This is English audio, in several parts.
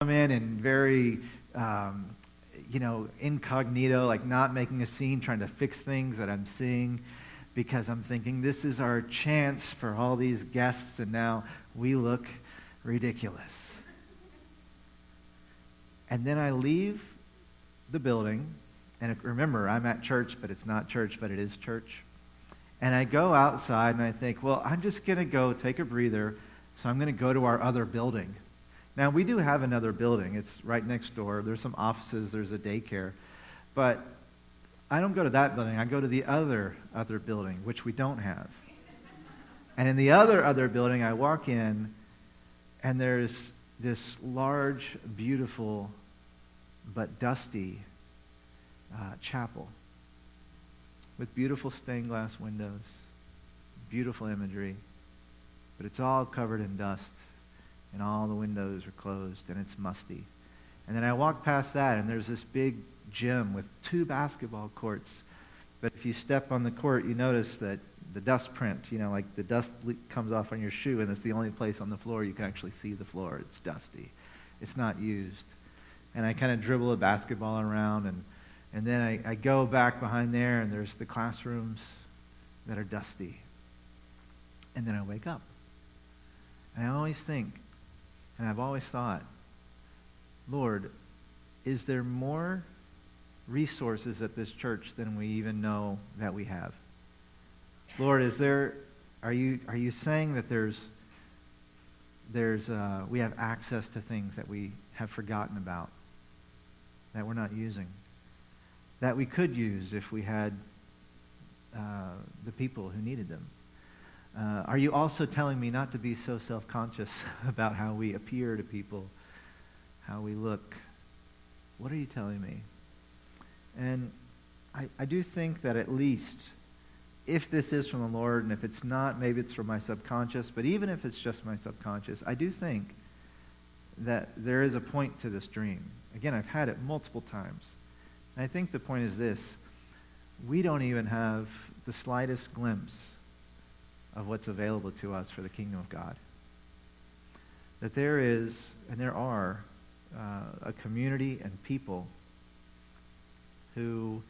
come in and very, um, you know, incognito, like not making a scene, trying to fix things that I'm seeing because I'm thinking this is our chance for all these guests, and now we look ridiculous. And then I leave the building, and remember, I'm at church, but it's not church, but it is church. And I go outside and I think, well, I'm just going to go take a breather, so I'm going to go to our other building. Now, we do have another building. It's right next door. There's some offices, there's a daycare. But I don't go to that building. I go to the other other building, which we don't have. And in the other other building, I walk in, and there's this large, beautiful, but dusty uh, chapel with beautiful stained glass windows, beautiful imagery, but it's all covered in dust, and all the windows are closed, and it's musty. And then I walk past that, and there's this big gym with two basketball courts. But if you step on the court, you notice that the dust print, you know, like the dust comes off on your shoe, and it's the only place on the floor you can actually see the floor. It's dusty. It's not used. And I kind of dribble a basketball around, and, and then I, I go back behind there, and there's the classrooms that are dusty. And then I wake up. And I always think, and I've always thought, Lord, is there more resources at this church than we even know that we have? Lord, is there, are you, are you saying that there's, there's, uh, we have access to things that we have forgotten about, that we're not using, that we could use if we had uh, the people who needed them? Uh, are you also telling me not to be so self conscious about how we appear to people, how we look? What are you telling me? And I, I do think that at least if this is from the Lord, and if it's not, maybe it's from my subconscious, but even if it's just my subconscious, I do think that there is a point to this dream. Again, I've had it multiple times. And I think the point is this we don't even have the slightest glimpse of what's available to us for the kingdom of God. That there is, and there are, uh, a community and people who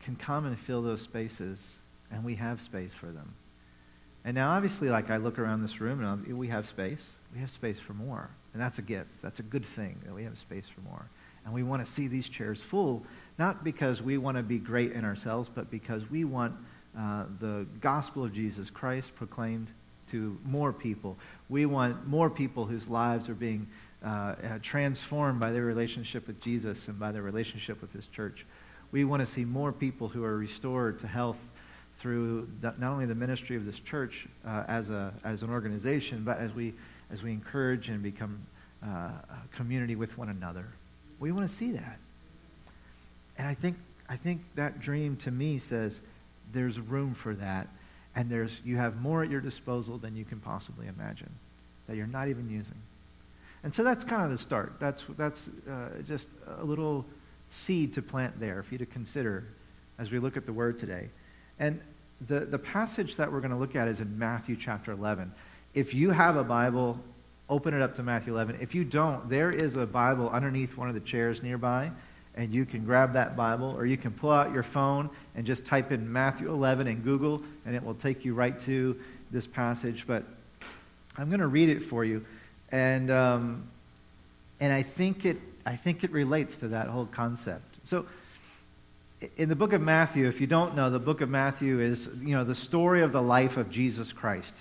can come and fill those spaces, and we have space for them. And now, obviously, like I look around this room, and we have space. We have space for more. And that's a gift. That's a good thing that we have space for more. And we want to see these chairs full, not because we want to be great in ourselves, but because we want uh, the gospel of Jesus Christ proclaimed to more people. We want more people whose lives are being uh, uh, transformed by their relationship with Jesus and by their relationship with his church. We want to see more people who are restored to health through the, not only the ministry of this church uh, as, a, as an organization, but as we, as we encourage and become uh, a community with one another. We want to see that. And I think, I think that dream to me says there's room for that, and there's, you have more at your disposal than you can possibly imagine that you're not even using. And so that's kind of the start. That's, that's uh, just a little seed to plant there for you to consider as we look at the word today. And the, the passage that we're going to look at is in Matthew chapter 11. If you have a Bible, open it up to Matthew 11. If you don't, there is a Bible underneath one of the chairs nearby, and you can grab that Bible, or you can pull out your phone and just type in Matthew 11 in Google, and it will take you right to this passage. But I'm going to read it for you and um, and I think it I think it relates to that whole concept. So. In the book of Matthew, if you don't know, the book of Matthew is, you know, the story of the life of Jesus Christ.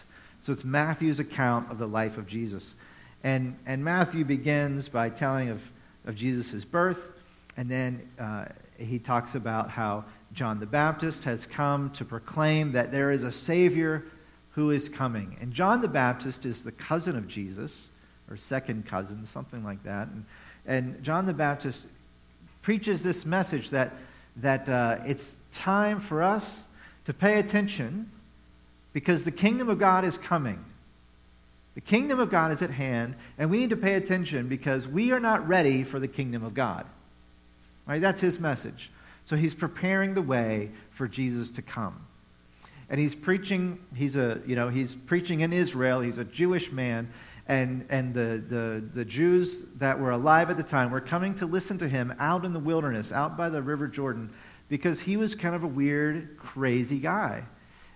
So it's Matthew's account of the life of Jesus. And, and Matthew begins by telling of, of Jesus' birth, and then uh, he talks about how John the Baptist has come to proclaim that there is a Savior who is coming. And John the Baptist is the cousin of Jesus or second cousin, something like that. And, and John the Baptist preaches this message that, that uh, it's time for us to pay attention because the kingdom of God is coming. The kingdom of God is at hand, and we need to pay attention because we are not ready for the kingdom of God. Right? That's his message. So he's preparing the way for Jesus to come. And he's preaching, he's a, you know, he's preaching in Israel. He's a Jewish man, And, and the, the, the Jews that were alive at the time were coming to listen to him out in the wilderness, out by the River Jordan, because he was kind of a weird, crazy guy.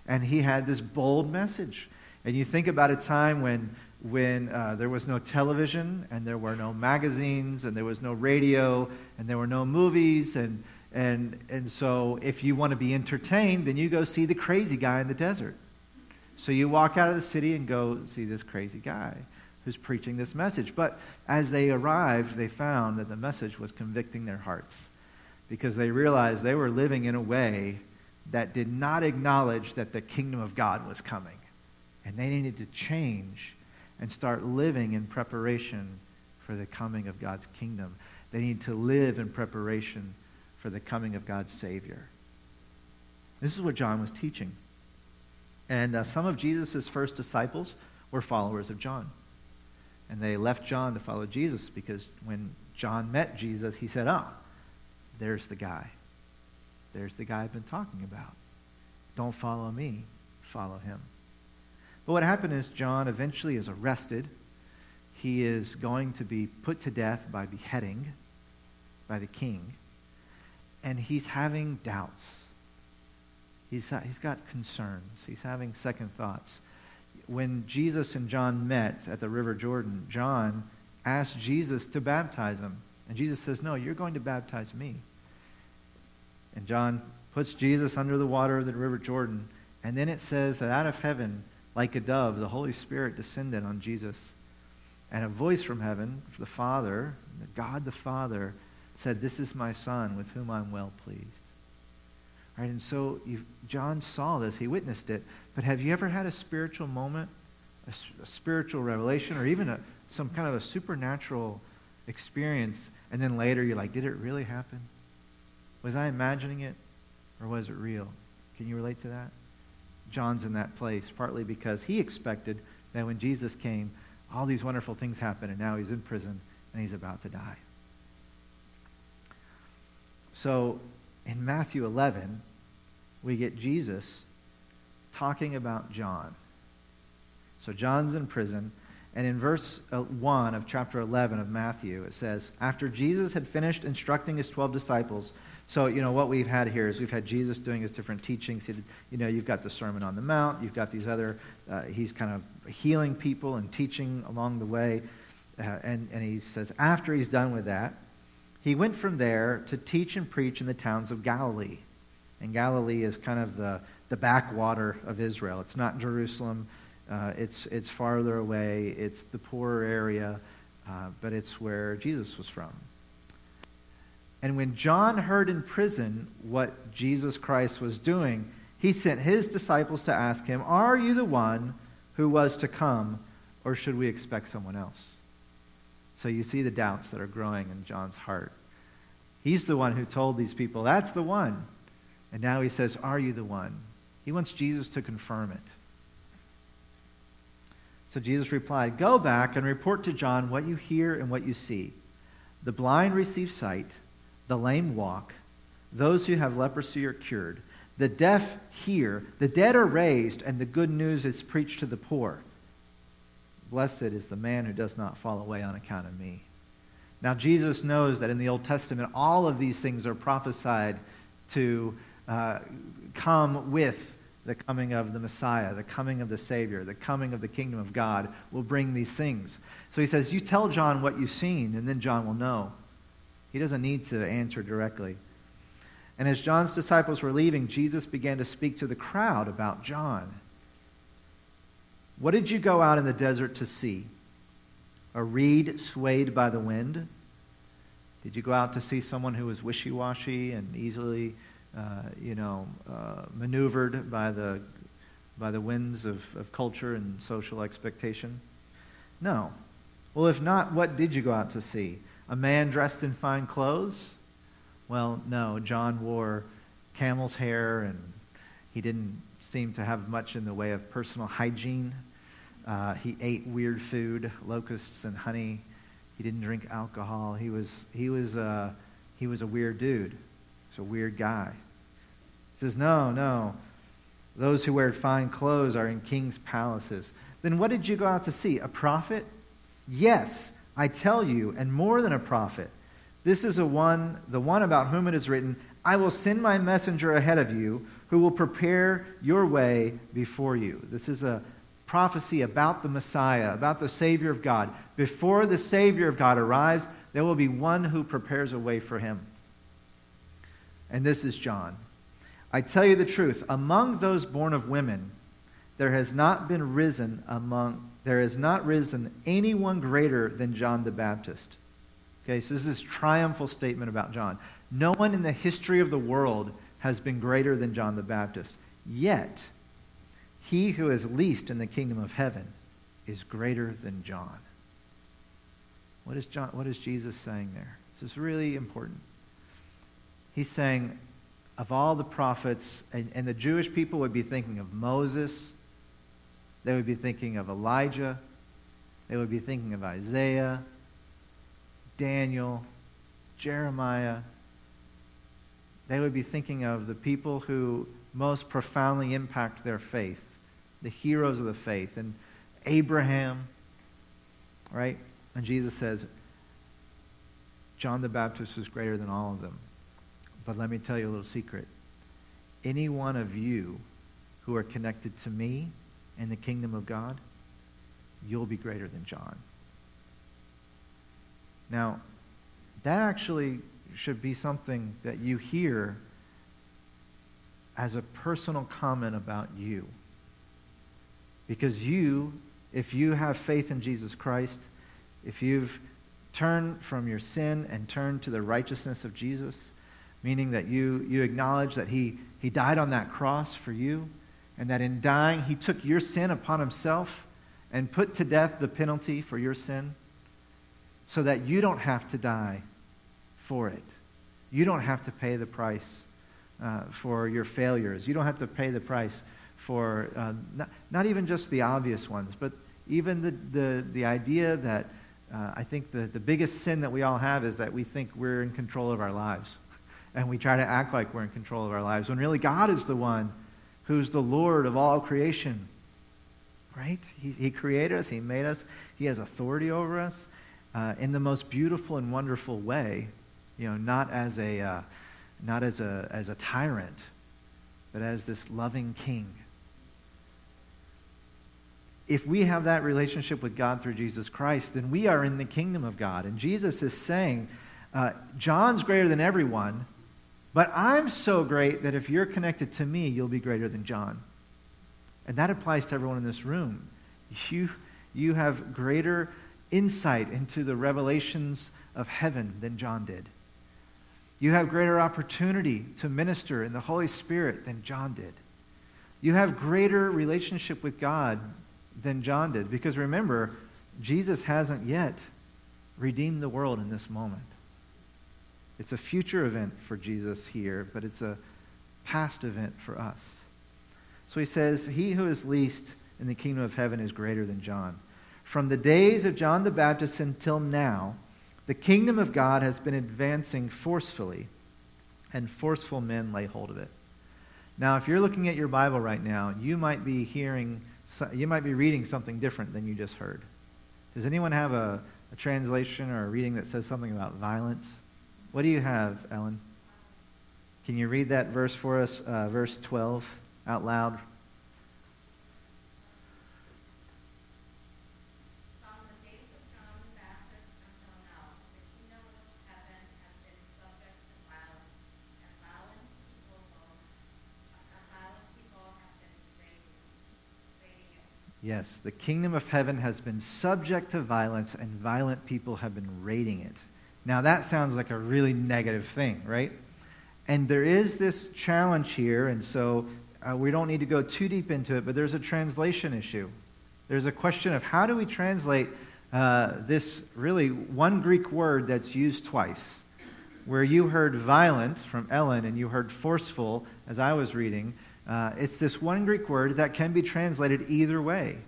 And he had this bold message. And you think about a time when, when uh, there was no television, and there were no magazines, and there was no radio, and there were no movies. And, and, and so, if you want to be entertained, then you go see the crazy guy in the desert. So you walk out of the city and go see this crazy guy who's preaching this message. But as they arrived, they found that the message was convicting their hearts because they realized they were living in a way that did not acknowledge that the kingdom of God was coming. And they needed to change and start living in preparation for the coming of God's kingdom. They need to live in preparation for the coming of God's Savior. This is what John was teaching. And uh, some of Jesus' first disciples were followers of John. And they left John to follow Jesus because when John met Jesus, he said, Ah, there's the guy. There's the guy I've been talking about. Don't follow me, follow him. But what happened is John eventually is arrested. He is going to be put to death by beheading by the king. And he's having doubts. He's, he's got concerns. He's having second thoughts when Jesus and John met at the River Jordan, John asked Jesus to baptize him. And Jesus says, No, you're going to baptize me. And John puts Jesus under the water of the River Jordan. And then it says that out of heaven, like a dove, the Holy Spirit descended on Jesus. And a voice from heaven, the Father, God the Father, said, This is my Son with whom I'm well pleased. Right? And so John saw this, he witnessed it. But have you ever had a spiritual moment, a, a spiritual revelation, or even a, some kind of a supernatural experience, and then later you're like, did it really happen? Was I imagining it, or was it real? Can you relate to that? John's in that place, partly because he expected that when Jesus came, all these wonderful things happened, and now he's in prison and he's about to die. So in Matthew 11, we get Jesus talking about John. So John's in prison. And in verse uh, 1 of chapter 11 of Matthew, it says, After Jesus had finished instructing his 12 disciples, so, you know, what we've had here is we've had Jesus doing his different teachings. Did, you know, you've got the Sermon on the Mount. You've got these other, uh, he's kind of healing people and teaching along the way. Uh, and, and he says, after he's done with that, he went from there to teach and preach in the towns of Galilee and Galilee is kind of the, the backwater of Israel. It's not Jerusalem. Uh, it's, it's farther away. It's the poorer area, uh, but it's where Jesus was from. And when John heard in prison what Jesus Christ was doing, he sent his disciples to ask him, Are you the one who was to come, or should we expect someone else? So you see the doubts that are growing in John's heart. He's the one who told these people, That's the one. And now he says, Are you the one? He wants Jesus to confirm it. So Jesus replied, Go back and report to John what you hear and what you see. The blind receive sight, the lame walk, those who have leprosy are cured, the deaf hear, the dead are raised, and the good news is preached to the poor. Blessed is the man who does not fall away on account of me. Now, Jesus knows that in the Old Testament, all of these things are prophesied to uh, come with the coming of the Messiah, the coming of the Savior, the coming of the kingdom of God will bring these things. So he says, You tell John what you've seen, and then John will know. He doesn't need to answer directly. And as John's disciples were leaving, Jesus began to speak to the crowd about John. What did you go out in the desert to see? A reed swayed by the wind? Did you go out to see someone who was wishy washy and easily uh, you know, uh, maneuvered by the, by the winds of, of culture and social expectation? No. Well, if not, what did you go out to see? A man dressed in fine clothes? Well, no. John wore camel's hair and he didn't seem to have much in the way of personal hygiene. Uh, he ate weird food, locusts and honey. He didn't drink alcohol. He was, he was, uh, he was a weird dude. He's a weird guy. He says, No, no. Those who wear fine clothes are in king's palaces. Then what did you go out to see? A prophet? Yes, I tell you, and more than a prophet. This is a one, the one about whom it is written, I will send my messenger ahead of you who will prepare your way before you. This is a prophecy about the Messiah, about the Savior of God. Before the Savior of God arrives, there will be one who prepares a way for him. And this is John. I tell you the truth, among those born of women, there has not been risen among there has not risen anyone greater than John the Baptist. Okay, so this is triumphal statement about John. No one in the history of the world has been greater than John the Baptist. Yet, he who is least in the kingdom of heaven is greater than John. What is, John, what is Jesus saying there? This is really important. He's saying, of all the prophets, and, and the Jewish people would be thinking of Moses, they would be thinking of Elijah, they would be thinking of Isaiah, Daniel, Jeremiah. They would be thinking of the people who most profoundly impact their faith, the heroes of the faith, and Abraham, right? And Jesus says, John the Baptist was greater than all of them. But let me tell you a little secret. Any one of you who are connected to me in the kingdom of God, you'll be greater than John. Now, that actually should be something that you hear as a personal comment about you. Because you, if you have faith in Jesus Christ, if you've turned from your sin and turned to the righteousness of Jesus, meaning that you, you acknowledge that he, he died on that cross for you, and that in dying, he took your sin upon himself and put to death the penalty for your sin so that you don't have to die for it. You don't have to pay the price uh, for your failures. You don't have to pay the price for uh, not, not even just the obvious ones, but even the, the, the idea that uh, I think the, the biggest sin that we all have is that we think we're in control of our lives. And we try to act like we're in control of our lives when really God is the one who's the Lord of all creation. Right? He, he created us, He made us, He has authority over us uh, in the most beautiful and wonderful way. You know, not as a, uh, not as a, as a tyrant, but as this loving king if we have that relationship with God through Jesus Christ, then we are in the kingdom of God. And Jesus is saying, uh, John's greater than everyone, but I'm so great that if you're connected to me, you'll be greater than John. And that applies to everyone in this room. You, you have greater insight into the revelations of heaven than John did. You have greater opportunity to minister in the Holy Spirit than John did. You have greater relationship with God than John did. Because remember, Jesus hasn't yet redeemed the world in this moment. It's a future event for Jesus here, but it's a past event for us. So he says, He who is least in the kingdom of heaven is greater than John. From the days of John the Baptist until now, the kingdom of God has been advancing forcefully, and forceful men lay hold of it. Now, if you're looking at your Bible right now, you might be hearing you might be reading something different than you just heard. Does anyone have a, a translation or a reading that says something about violence? What do you have, Ellen? Can you read that verse for us, uh, verse 12, out loud? Yes, the kingdom of heaven has been subject to violence, and violent people have been raiding it. Now, that sounds like a really negative thing, right? And there is this challenge here, and so uh, we don't need to go too deep into it, but there's a translation issue. There's a question of how do we translate uh, this really one Greek word that's used twice? Where you heard violent from Ellen and you heard forceful as I was reading, uh, it's this one Greek word that can be translated either way.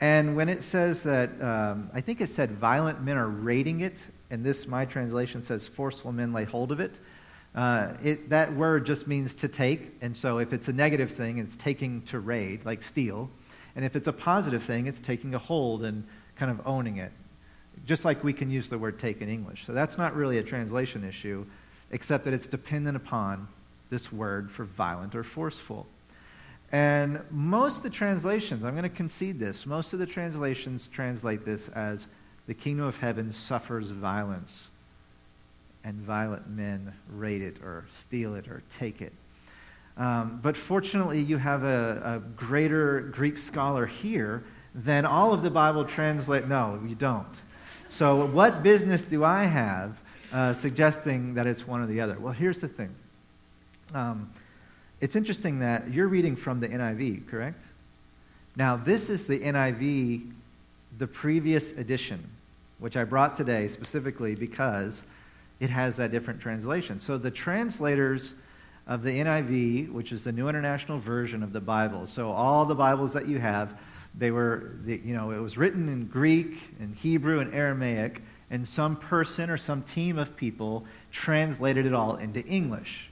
And when it says that, um, I think it said violent men are raiding it, and this, my translation says forceful men lay hold of it. Uh, it, that word just means to take, and so if it's a negative thing, it's taking to raid, like steal. And if it's a positive thing, it's taking a hold and kind of owning it. just like we can use the word take in English. So that's not really a translation issue, except that it's dependent upon this word for violent or forceful. And most of the translations, I'm going to concede this, most of the translations translate this as the kingdom of heaven suffers violence, and violent men raid it or steal it or take it. Um, but fortunately, you have a, a greater Greek scholar here than all of the Bible translate. No, you don't. So, what business do I have uh, suggesting that it's one or the other? Well, here's the thing. Um, it's interesting that you're reading from the NIV, correct? Now, this is the NIV, the previous edition, which I brought today specifically because it has that different translation. So, the translators of the NIV, which is the New International Version of the Bible, so all the Bibles that you have, they were, you know, it was written in Greek and Hebrew and Aramaic, and some person or some team of people translated it all into English,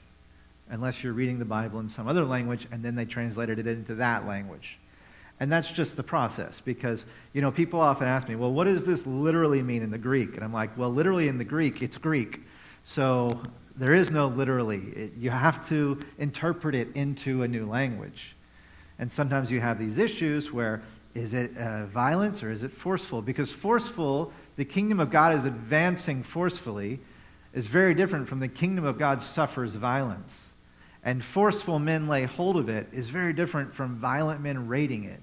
unless you're reading the Bible in some other language, and then they translated it into that language. And that's just the process because, you know, people often ask me, well, what does this literally mean in the Greek? And I'm like, well, literally in the Greek, it's Greek. So there is no literally. It, you have to interpret it into a new language. And sometimes you have these issues where is it uh, violence or is it forceful? Because forceful, the kingdom of God is advancing forcefully, is very different from the kingdom of God suffers violence. And forceful men lay hold of it is very different from violent men raiding it.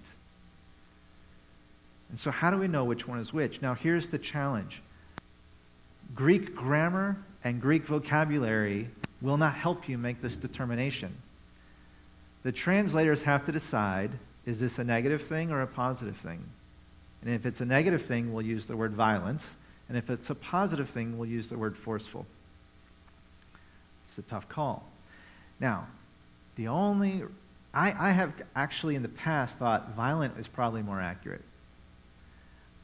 And so, how do we know which one is which? Now, here's the challenge Greek grammar and Greek vocabulary will not help you make this determination. The translators have to decide is this a negative thing or a positive thing? And if it's a negative thing, we'll use the word violence. And if it's a positive thing, we'll use the word forceful. It's a tough call. Now, the only, I, I have actually in the past thought violent is probably more accurate.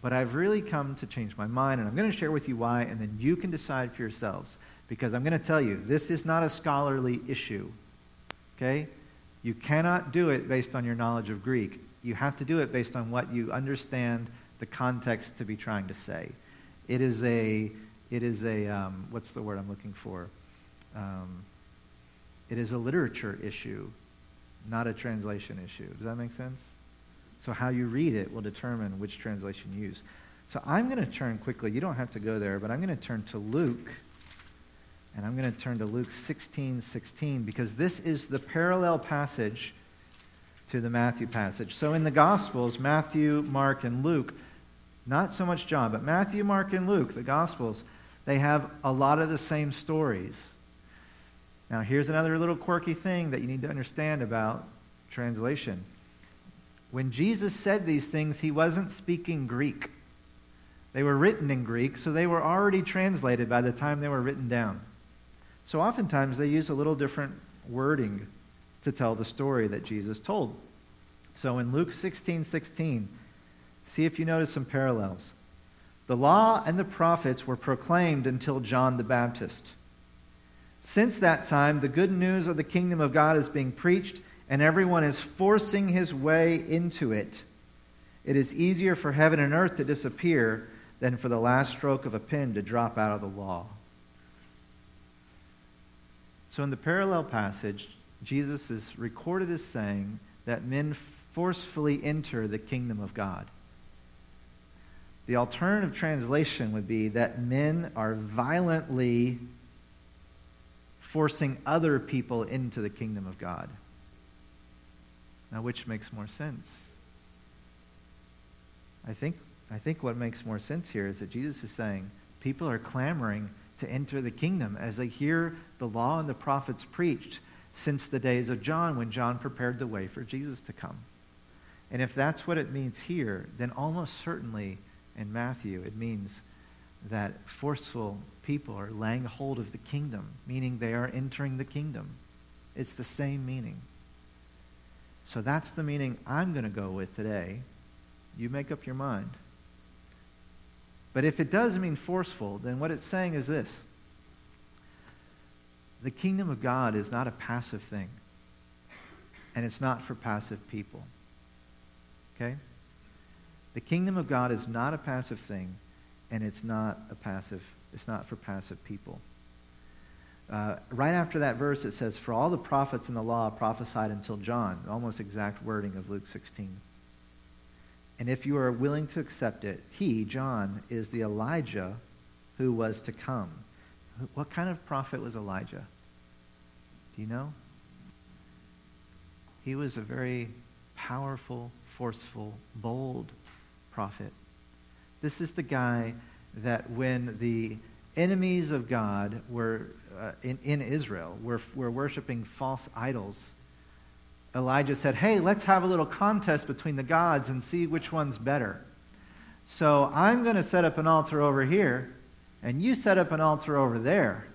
But I've really come to change my mind, and I'm going to share with you why, and then you can decide for yourselves. Because I'm going to tell you, this is not a scholarly issue. Okay? You cannot do it based on your knowledge of Greek. You have to do it based on what you understand the context to be trying to say. It is a, it is a um, what's the word I'm looking for? Um, it is a literature issue, not a translation issue. Does that make sense? So how you read it will determine which translation you use. So I'm going to turn quickly. You don't have to go there, but I'm going to turn to Luke and I'm going to turn to Luke 16 16 because this is the parallel passage to the Matthew passage. So in the Gospels, Matthew, Mark, and Luke, not so much John, but Matthew, Mark, and Luke, the Gospels, they have a lot of the same stories. Now, here's another little quirky thing that you need to understand about translation. When Jesus said these things, he wasn't speaking Greek. They were written in Greek, so they were already translated by the time they were written down. So oftentimes they use a little different wording to tell the story that Jesus told. So in Luke 16 16, see if you notice some parallels. The law and the prophets were proclaimed until John the Baptist. Since that time, the good news of the kingdom of God is being preached, and everyone is forcing his way into it. It is easier for heaven and earth to disappear than for the last stroke of a pen to drop out of the law. So in the parallel passage, Jesus is recorded as saying that men forcefully enter the kingdom of God. The alternative translation would be that men are violently forcing other people into the kingdom of God. Now, which makes more sense? I think, I think what makes more sense here is that Jesus is saying people are clamoring to enter the kingdom as they hear the law and the prophets preached since the days of John when John prepared the way for Jesus to come. And if that's what it means here, then almost certainly in Matthew it means that forceful people are laying hold of the kingdom, meaning they are entering the kingdom. It's the same meaning. So that's the meaning I'm going to go with today. You make up your mind. But if it does mean forceful, then what it's saying is this the kingdom of God is not a passive thing, and it's not for passive people. Okay? The kingdom of God is not a passive thing, and it's not a passive, it's not for passive people. Uh, right after that verse, it says, For all the prophets in the law prophesied until John, almost exact wording of Luke 16. And if you are willing to accept it, he, John, is the Elijah who was to come. What kind of prophet was Elijah? Do you know? He was a very powerful, forceful, bold prophet. This is the guy that when the enemies of God were uh, in, in Israel, were, were worshiping false idols, Elijah said, Hey, let's have a little contest between the gods and see which one's better. So I'm going to set up an altar over here, and you set up an altar over there.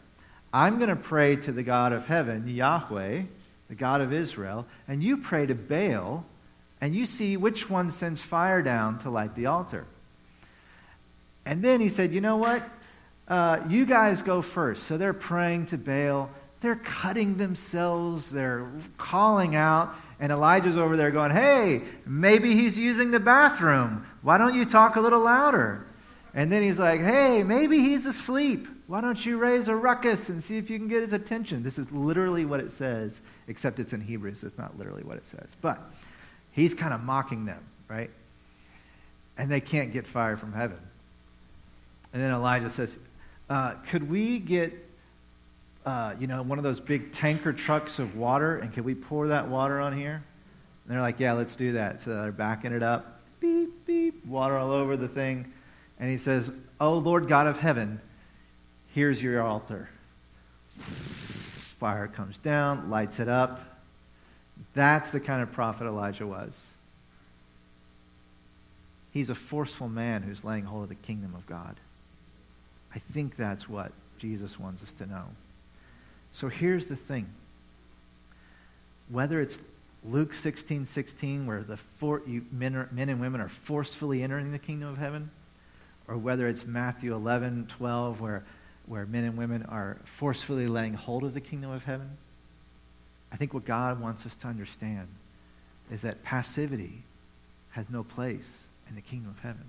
I'm going to pray to the God of heaven, Yahweh, the God of Israel, and you pray to Baal, and you see which one sends fire down to light the altar. And then he said, You know what? Uh, you guys go first. So they're praying to Baal. They're cutting themselves. They're calling out. And Elijah's over there going, Hey, maybe he's using the bathroom. Why don't you talk a little louder? And then he's like, Hey, maybe he's asleep. Why don't you raise a ruckus and see if you can get his attention? This is literally what it says, except it's in Hebrew, so it's not literally what it says. But he's kind of mocking them, right? And they can't get fire from heaven. And then Elijah says, uh, Could we get, uh, you know, one of those big tanker trucks of water, and could we pour that water on here? And they're like, Yeah, let's do that. So they're backing it up, beep, beep, water all over the thing. And he says, Oh, Lord God of heaven, Here's your altar. Fire comes down, lights it up. That's the kind of prophet Elijah was. He's a forceful man who's laying hold of the kingdom of God. I think that's what Jesus wants us to know. So here's the thing. Whether it's Luke 16, 16, where the for, you, men, are, men and women are forcefully entering the kingdom of heaven, or whether it's Matthew 11, 12, where where men and women are forcefully laying hold of the kingdom of heaven, I think what God wants us to understand is that passivity has no place in the kingdom of heaven.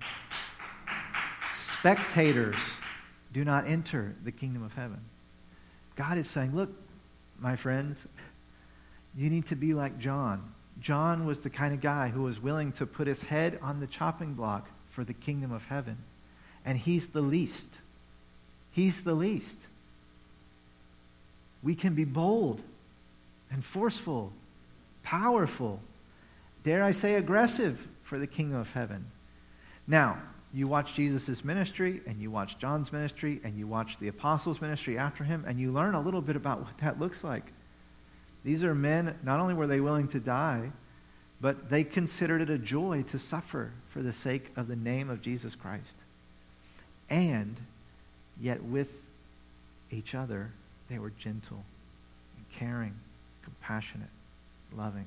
Spectators do not enter the kingdom of heaven. God is saying, look, my friends, you need to be like John. John was the kind of guy who was willing to put his head on the chopping block for the kingdom of heaven. And he's the least. He's the least. We can be bold and forceful, powerful, dare I say aggressive for the kingdom of heaven. Now, you watch Jesus' ministry and you watch John's ministry and you watch the apostles' ministry after him and you learn a little bit about what that looks like. These are men, not only were they willing to die, but they considered it a joy to suffer for the sake of the name of Jesus Christ. And Yet with each other, they were gentle and caring, compassionate, loving.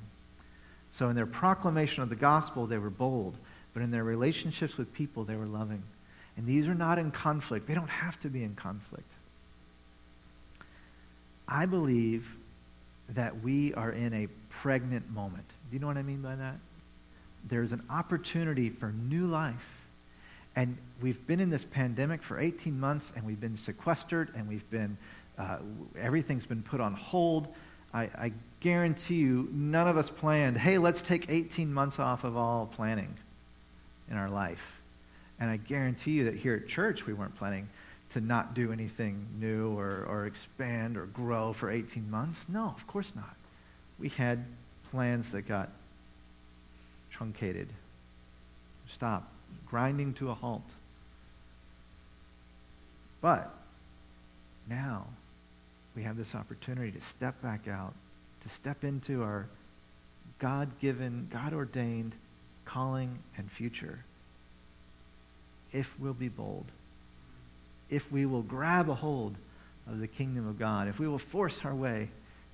So in their proclamation of the gospel, they were bold, but in their relationships with people, they were loving. And these are not in conflict. They don't have to be in conflict. I believe that we are in a pregnant moment. Do you know what I mean by that? There's an opportunity for new life and we've been in this pandemic for 18 months, and we've been sequestered, and we've been, uh, everything's been put on hold. I, I guarantee you, none of us planned, hey, let's take 18 months off of all planning in our life. And I guarantee you that here at church, we weren't planning to not do anything new or, or expand or grow for 18 months. No, of course not. We had plans that got truncated, stopped grinding to a halt. But now we have this opportunity to step back out, to step into our God given, God ordained calling and future. If we'll be bold, if we will grab a hold of the kingdom of God, if we will force our way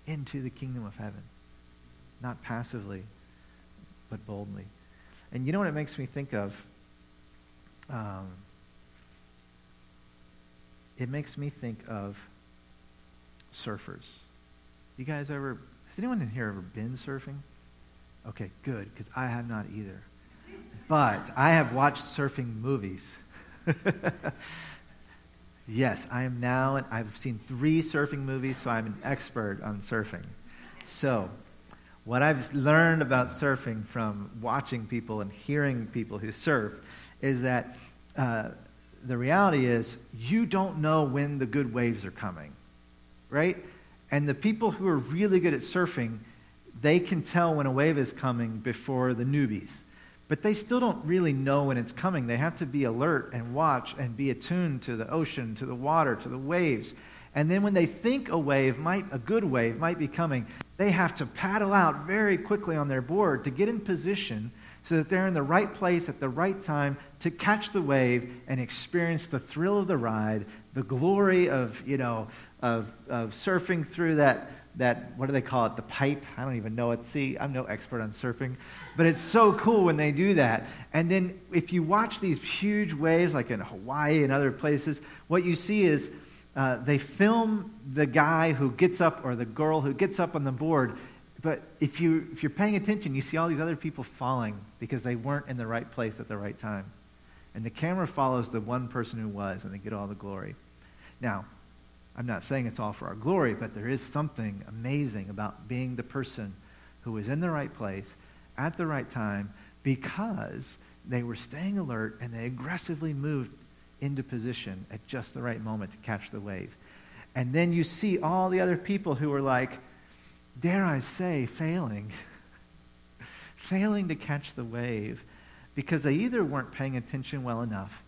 into the kingdom of heaven, not passively, but boldly. And you know what it makes me think of? Um, it makes me think of surfers. You guys ever, has anyone in here ever been surfing? Okay, good, because I have not either. But I have watched surfing movies. yes, I am now, and I've seen three surfing movies, so I'm an expert on surfing. So, what I've learned about surfing from watching people and hearing people who surf is that uh, the reality is you don't know when the good waves are coming, right? And the people who are really good at surfing, they can tell when a wave is coming before the newbies. But they still don't really know when it's coming. They have to be alert and watch and be attuned to the ocean, to the water, to the waves. And then when they think a wave might, a good wave might be coming, they have to paddle out very quickly on their board to get in position so that they're in the right place at the right time to catch the wave and experience the thrill of the ride, the glory of, you know, of, of surfing through that, that, what do they call it, the pipe? I don't even know it. See, I'm no expert on surfing. But it's so cool when they do that. And then if you watch these huge waves, like in Hawaii and other places, what you see is uh, they film the guy who gets up or the girl who gets up on the board. But if, you, if you're paying attention, you see all these other people falling because they weren't in the right place at the right time. And the camera follows the one person who was, and they get all the glory. Now, I'm not saying it's all for our glory, but there is something amazing about being the person who was in the right place at the right time because they were staying alert and they aggressively moved into position at just the right moment to catch the wave. And then you see all the other people who are like, dare I say, failing, failing to catch the wave because they either weren't paying attention well enough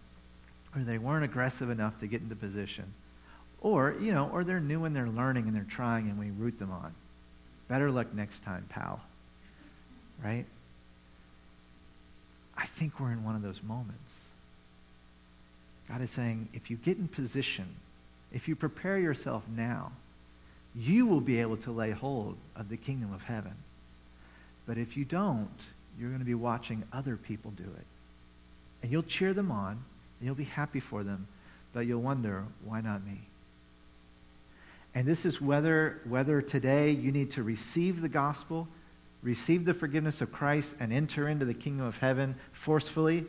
or they weren't aggressive enough to get into position or, you know, or they're new and they're learning and they're trying and we root them on. Better luck next time, pal. Right? I think we're in one of those moments. God is saying, if you get in position, if you prepare yourself now, you will be able to lay hold of the kingdom of heaven. But if you don't, you're going to be watching other people do it. And you'll cheer them on, and you'll be happy for them, but you'll wonder, why not me? And this is whether, whether today you need to receive the gospel, receive the forgiveness of Christ, and enter into the kingdom of heaven forcefully,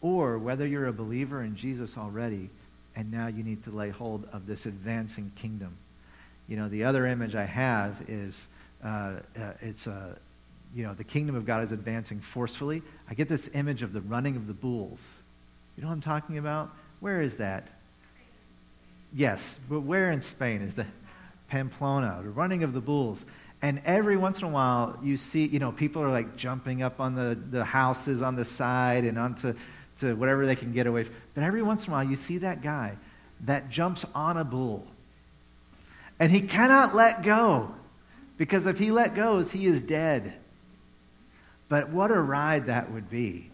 or whether you're a believer in Jesus already and now you need to lay hold of this advancing kingdom. You know, the other image I have is uh, uh, it's a, uh, you know, the kingdom of God is advancing forcefully. I get this image of the running of the bulls. You know what I'm talking about? Where is that? Yes, but where in Spain is the Pamplona, the running of the bulls? And every once in a while, you see, you know, people are like jumping up on the, the houses on the side and onto to whatever they can get away from. But every once in a while, you see that guy that jumps on a bull. And he cannot let go. Because if he let goes, he is dead. But what a ride that would be.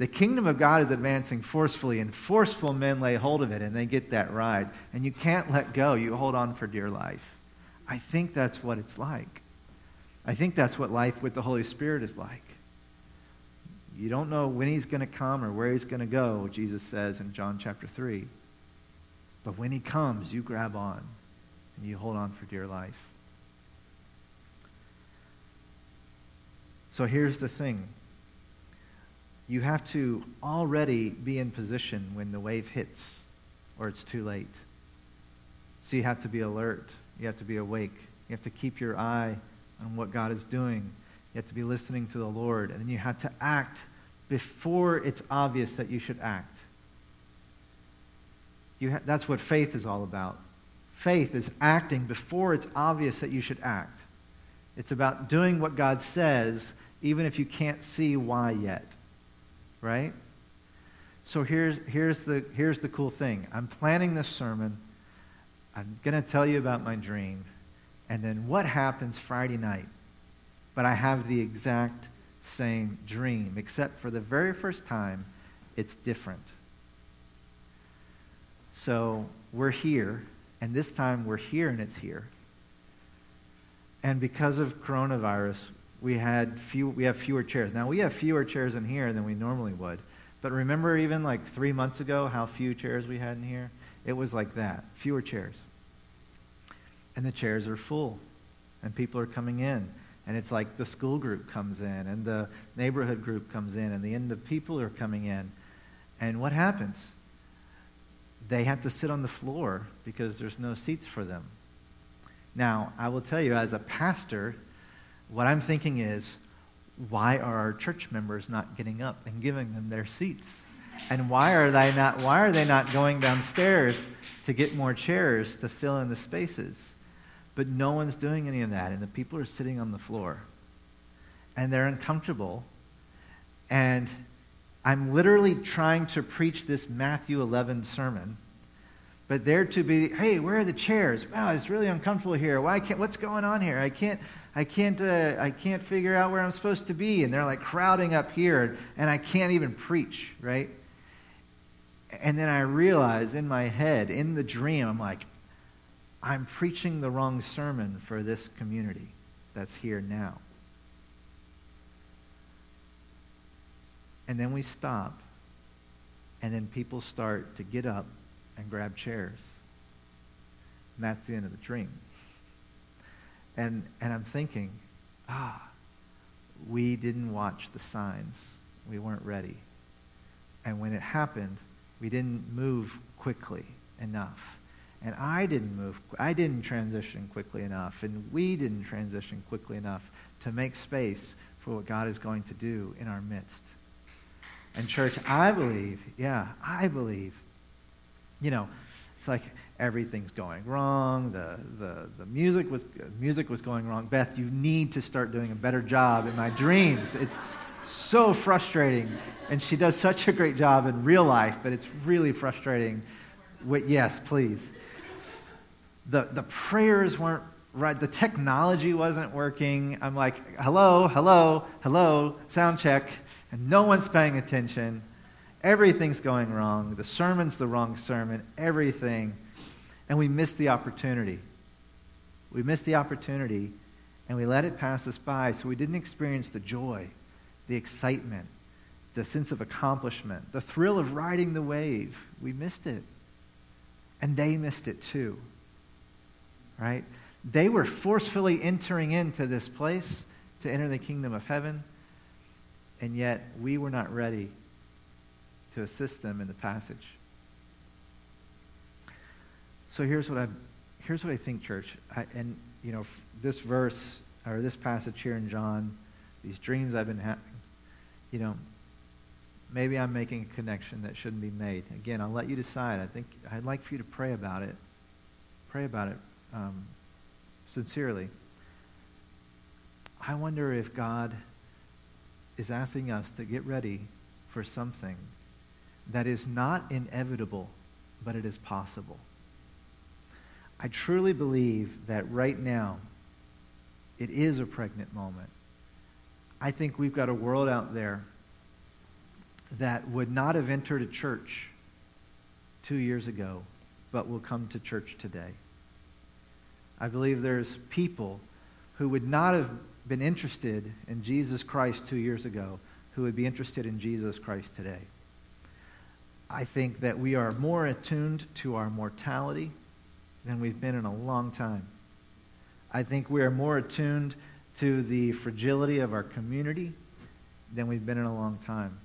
The kingdom of God is advancing forcefully, and forceful men lay hold of it, and they get that ride. And you can't let go. You hold on for dear life. I think that's what it's like. I think that's what life with the Holy Spirit is like. You don't know when he's going to come or where he's going to go, Jesus says in John chapter 3. But when he comes, you grab on and you hold on for dear life. So here's the thing you have to already be in position when the wave hits or it's too late. So you have to be alert. You have to be awake. You have to keep your eye on what God is doing. You have to be listening to the Lord. And then you have to act before it's obvious that you should act. Ha- that's what faith is all about. Faith is acting before it's obvious that you should act. It's about doing what God says, even if you can't see why yet. Right? So here's, here's, the, here's the cool thing I'm planning this sermon. I'm going to tell you about my dream. And then what happens Friday night? But I have the exact same dream, except for the very first time, it's different. So we're here, and this time we're here and it's here. And because of coronavirus, we had few, we have fewer chairs. Now we have fewer chairs in here than we normally would. But remember even like three months ago how few chairs we had in here? It was like that. Fewer chairs. And the chairs are full. And people are coming in. And it's like the school group comes in and the neighborhood group comes in and the end of people are coming in. And what happens? They have to sit on the floor because there's no seats for them. Now, I will tell you, as a pastor, what I'm thinking is, why are our church members not getting up and giving them their seats? And why are they not, why are they not going downstairs to get more chairs to fill in the spaces? But no one's doing any of that, and the people are sitting on the floor. And they're uncomfortable. And I'm literally trying to preach this Matthew 11 sermon but there to be, hey, where are the chairs? Wow, it's really uncomfortable here. Why can't? What's going on here? I can't, I can't, uh, I can't figure out where I'm supposed to be. And they're like crowding up here, and I can't even preach, right? And then I realize in my head, in the dream, I'm like, I'm preaching the wrong sermon for this community that's here now. And then we stop, and then people start to get up and grab chairs. And that's the end of the dream. And, and I'm thinking, ah, we didn't watch the signs. We weren't ready. And when it happened, we didn't move quickly enough. And I didn't move, I didn't transition quickly enough. And we didn't transition quickly enough to make space for what God is going to do in our midst. And, church, I believe, yeah, I believe you know, it's like everything's going wrong. The, the, the music, was, music was going wrong. Beth, you need to start doing a better job in my dreams. It's so frustrating. And she does such a great job in real life, but it's really frustrating. With, yes, please. The, the prayers weren't right. The technology wasn't working. I'm like, hello, hello, hello, sound check. And no one's paying attention. Everything's going wrong. The sermon's the wrong sermon. Everything. And we miss the opportunity. We missed the opportunity and we let it pass us by. So we didn't experience the joy, the excitement, the sense of accomplishment, the thrill of riding the wave. We missed it. And they missed it too. Right? They were forcefully entering into this place to enter the kingdom of heaven, and yet we were not ready to assist them in the passage. So here's what I here's what I think, church. I, and you know, this verse or this passage here in John, these dreams I've been having, you know, maybe I'm making a connection that shouldn't be made. Again, I'll let you decide. I think I'd like for you to pray about it. Pray about it um, sincerely. I wonder if God is asking us to get ready for something that is not inevitable, but it is possible. I truly believe that right now, it is a pregnant moment. I think we've got a world out there that would not have entered a church two years ago, but will come to church today. I believe there's people who would not have been interested in Jesus Christ two years ago who would be interested in Jesus Christ today. I think that we are more attuned to our mortality than we've been in a long time. I think we are more attuned to the fragility of our community than we've been in a long time.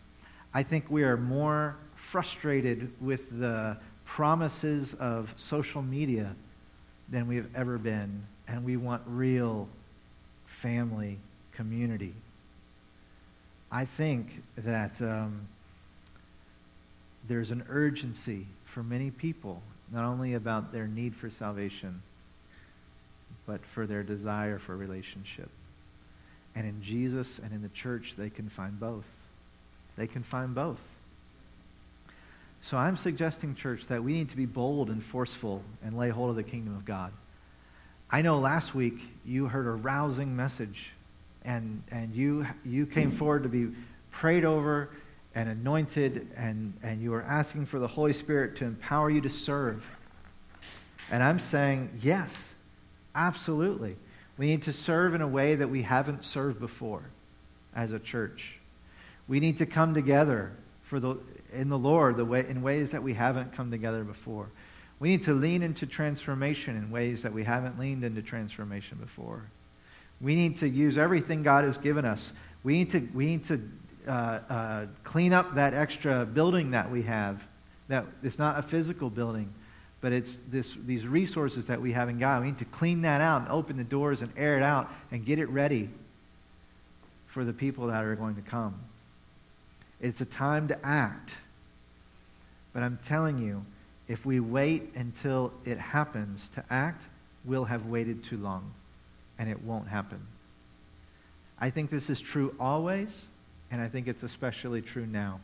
I think we are more frustrated with the promises of social media than we've ever been, and we want real family community. I think that um, there's an urgency for many people, not only about their need for salvation, but for their desire for relationship. And in Jesus and in the church, they can find both. They can find both. So I'm suggesting, church, that we need to be bold and forceful and lay hold of the kingdom of God. I know last week you heard a rousing message, and, and you, you came forward to be prayed over and anointed, and, and you are asking for the Holy Spirit to empower you to serve. And I'm saying, yes, absolutely. We need to serve in a way that we haven't served before as a church. We need to come together for the, in the Lord the way, in ways that we haven't come together before. We need to lean into transformation in ways that we haven't leaned into transformation before. We need to use everything God has given us. We need to, we need to uh, uh, clean up that extra building that we have. That it's not a physical building, but it's this, these resources that we have in God. We need to clean that out and open the doors and air it out and get it ready for the people that are going to come. It's a time to act. But I'm telling you, if we wait until it happens to act, we'll have waited too long and it won't happen. I think this is true always, and I think it's especially true now.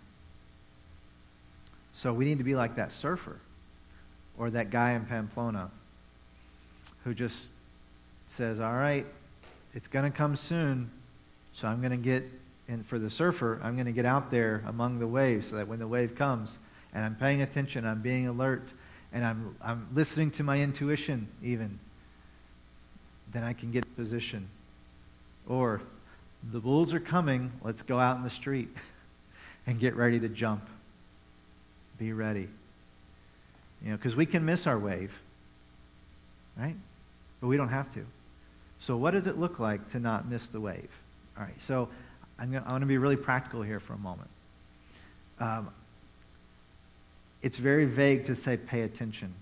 So we need to be like that surfer or that guy in Pamplona who just says, All right, it's going to come soon, so I'm going to get, and for the surfer, I'm going to get out there among the waves so that when the wave comes and I'm paying attention, I'm being alert, and I'm, I'm listening to my intuition even, then I can get position. Or the bulls are coming, let's go out in the street and get ready to jump. Be ready. You know, because we can miss our wave, right? But we don't have to. So, what does it look like to not miss the wave? All right, so I'm going to be really practical here for a moment. Um, it's very vague to say pay attention,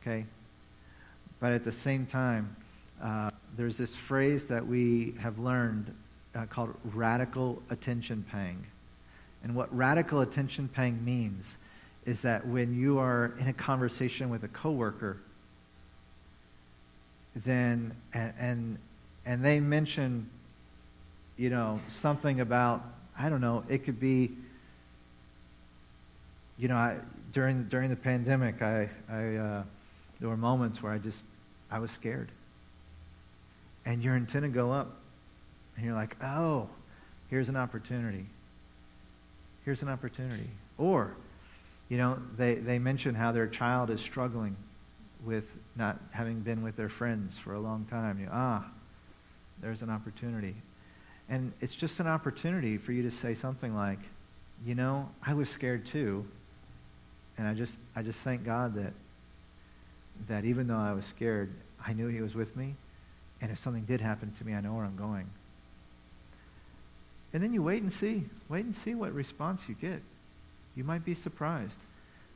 okay? But at the same time, uh, there's this phrase that we have learned uh, called radical attention paying. And what radical attention paying means is that when you are in a conversation with a coworker, then and and, and they mention, you know, something about I don't know, it could be, you know, I, during during the pandemic, I I uh, there were moments where I just I was scared, and your antenna go up, and you're like, oh, here's an opportunity. Here's an opportunity, or you know, they, they mention how their child is struggling with not having been with their friends for a long time. You, ah, there's an opportunity. And it's just an opportunity for you to say something like, you know, I was scared too. And I just, I just thank God that, that even though I was scared, I knew he was with me. And if something did happen to me, I know where I'm going. And then you wait and see. Wait and see what response you get. You might be surprised.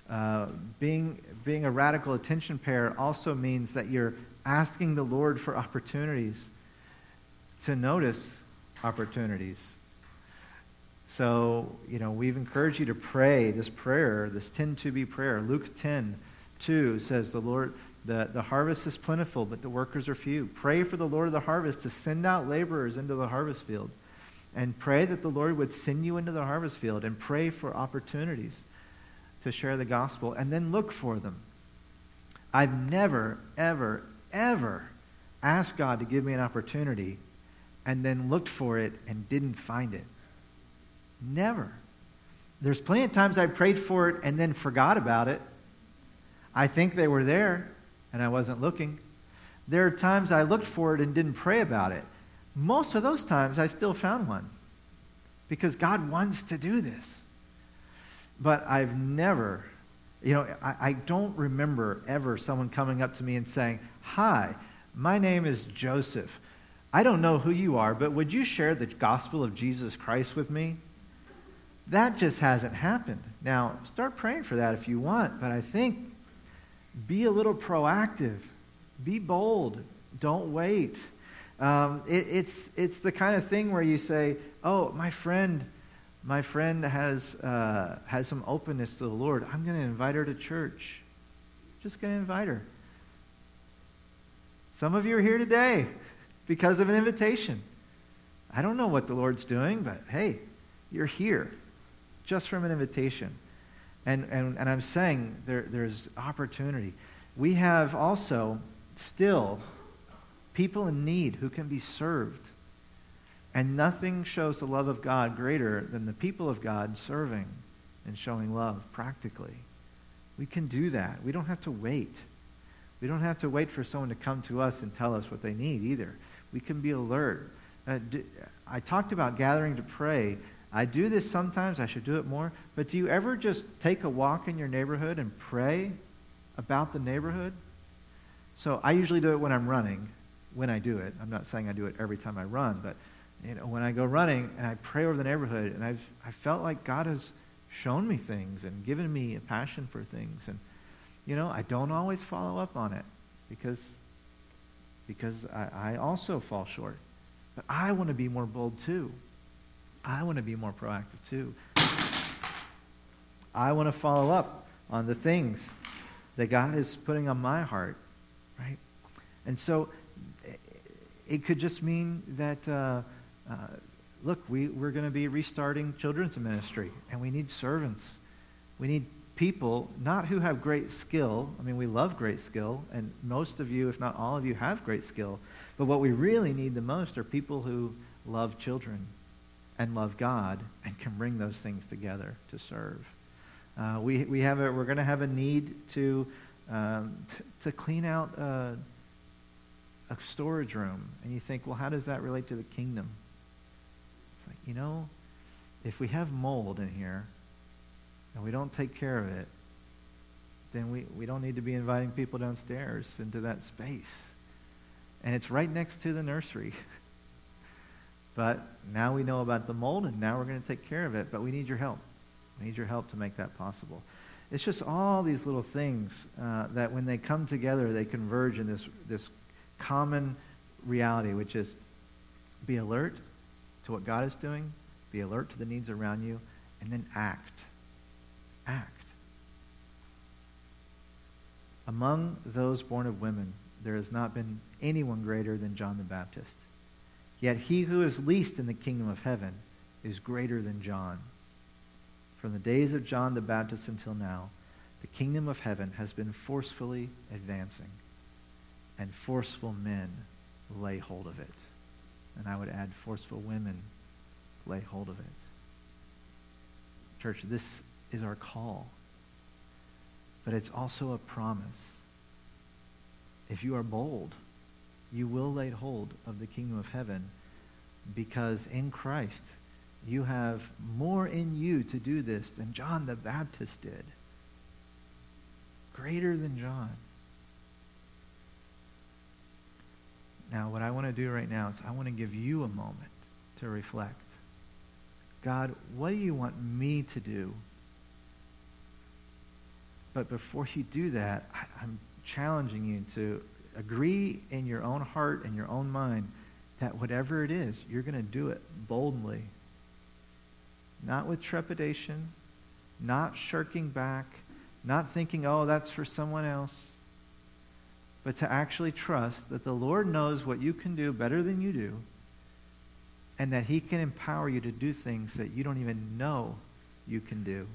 Uh, being, being a radical attention payer also means that you're asking the Lord for opportunities to notice opportunities. So, you know, we've encouraged you to pray this prayer, this 10 to be prayer. Luke 10, 2 says, The Lord, the, the harvest is plentiful, but the workers are few. Pray for the Lord of the harvest to send out laborers into the harvest field and pray that the Lord would send you into the harvest field and pray for opportunities to share the gospel and then look for them. I've never, ever, ever asked God to give me an opportunity and then looked for it and didn't find it. Never. There's plenty of times I prayed for it and then forgot about it. I think they were there and I wasn't looking. There are times I looked for it and didn't pray about it most of those times I still found one because God wants to do this. But I've never, you know, I, I, don't remember ever someone coming up to me and saying, Hi, my name is Joseph. I don't know who you are, but would you share the gospel of Jesus Christ with me? That just hasn't happened. Now, start praying for that if you want, but I think be a little proactive, be bold, don't wait. Um, it, it's, it's the kind of thing where you say, oh, my friend, my friend has, uh, has some openness to the Lord. I'm going to invite her to church. Just going to invite her. Some of you are here today because of an invitation. I don't know what the Lord's doing, but hey, you're here just from an invitation. And, and, and I'm saying there, there's opportunity. We have also still people in need who can be served. And nothing shows the love of God greater than the people of God serving and showing love practically. We can do that. We don't have to wait. We don't have to wait for someone to come to us and tell us what they need either. We can be alert. Uh, do, I talked about gathering to pray. I do this sometimes. I should do it more. But do you ever just take a walk in your neighborhood and pray about the neighborhood? So I usually do it when I'm running when I do it. I'm not saying I do it every time I run, but You know, when I go running and I pray over the neighborhood, and I've I felt like God has shown me things and given me a passion for things, and you know, I don't always follow up on it because because I, I also fall short. But I want to be more bold too. I want to be more proactive too. I want to follow up on the things that God is putting on my heart, right? And so it could just mean that, uh, uh, look, we, we're going to be restarting children's ministry, and we need servants. We need people, not who have great skill. I mean, we love great skill, and most of you, if not all of you, have great skill. But what we really need the most are people who love children and love God and can bring those things together to serve. Uh, we, we have a, we're going to have a need to, um, t- to clean out uh, a storage room. And you think, well, how does that relate to the kingdom? It's like, you know, if we have mold in here and we don't take care of it, then we, we don't need to be inviting people downstairs into that space. And it's right next to the nursery. but now we know about the mold, and now we're going to take care of it. But we need your help. We need your help to make that possible. It's just all these little things uh, that when they come together, they converge in this, this common reality, which is be alert to what God is doing, be alert to the needs around you, and then act. Act. Among those born of women, there has not been anyone greater than John the Baptist. Yet he who is least in the kingdom of heaven is greater than John. From the days of John the Baptist until now, the kingdom of heaven has been forcefully advancing, and forceful men lay hold of it. And I would add, forceful women lay hold of it. Church, this is our call, but it's also a promise. If you are bold, you will lay hold of the kingdom of heaven because in Christ, you have more in you to do this than John the Baptist did. Greater than John. Now, what I want to do right now is I want to give you a moment to reflect. God, what do you want me to do? But before you do that, I, am challenging you to agree in your own heart and your own mind that whatever it is, you're going to do it boldly not with trepidation, not shirking back, not thinking, oh, that's for someone else, but to actually trust that the Lord knows what you can do better than you do, and that He can empower you to do things that you don't even know you can do.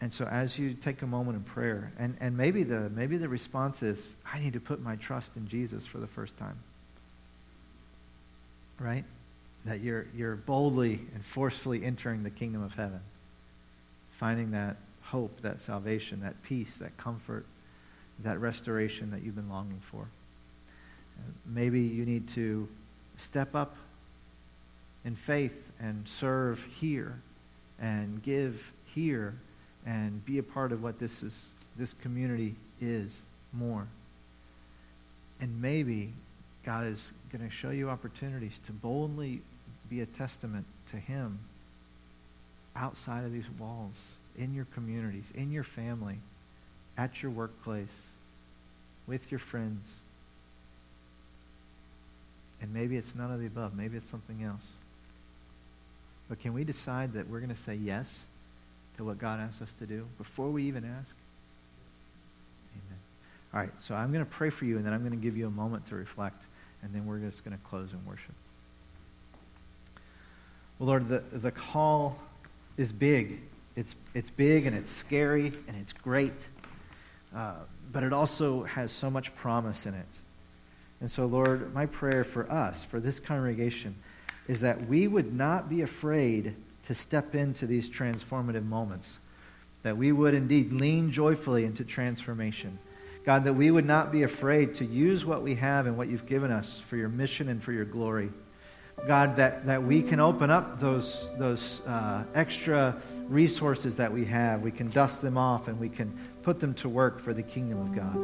And so as you take a moment in prayer, and, and maybe, the, maybe the response is, I need to put my trust in Jesus for the first time. Right? that you're, you're boldly and forcefully entering the kingdom of heaven, finding that hope, that salvation, that peace, that comfort, that restoration that you've been longing for. Maybe you need to step up in faith and serve here and give here and be a part of what this is this community is more. And maybe God is going to show you opportunities to boldly be a testament to Him outside of these walls, in your communities, in your family, at your workplace, with your friends. And maybe it's none of the above. Maybe it's something else. But can we decide that we're going to say yes to what God asks us to do before we even ask? Amen. All right, so I'm going to pray for you, and then I'm going to give you a moment to reflect, and then we're just going to close in worship. Well, Lord, the, the call is big. It's, it's big and it's scary and it's great. Uh, but it also has so much promise in it. And so, Lord, my prayer for us, for this congregation, is that we would not be afraid to step into these transformative moments, that we would indeed lean joyfully into transformation. God, that we would not be afraid to use what we have and what you've given us for your mission and for your glory. God, that, that we can open up those, those uh, extra resources that we have. We can dust them off and we can put them to work for the kingdom of God.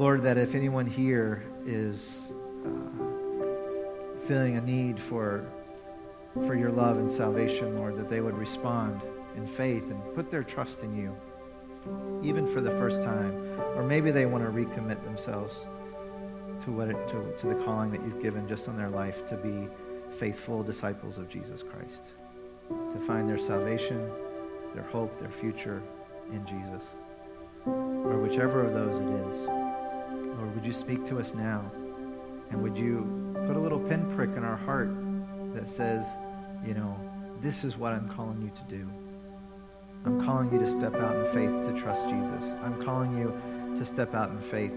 Lord, that if anyone here is uh, feeling a need for, for your love and salvation, Lord, that they would respond in faith and put their trust in you, even for the first time. Or maybe they want to recommit themselves to, what it, to, to the calling that you've given just on their life to be faithful disciples of Jesus Christ, to find their salvation, their hope, their future in Jesus, or whichever of those it is. Lord, would you speak to us now? And would you put a little pinprick in our heart that says, you know, this is what I'm calling you to do. I'm calling you to step out in faith to trust Jesus. I'm calling you to step out in faith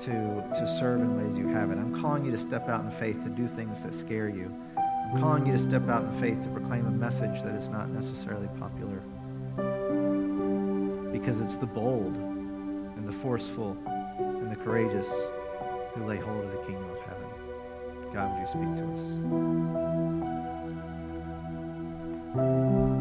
to, to serve in ways you haven't. I'm calling you to step out in faith to do things that scare you. Calling you to step out in faith to proclaim a message that is not necessarily popular. Because it's the bold and the forceful and the courageous who lay hold of the kingdom of heaven. God, would you speak to us?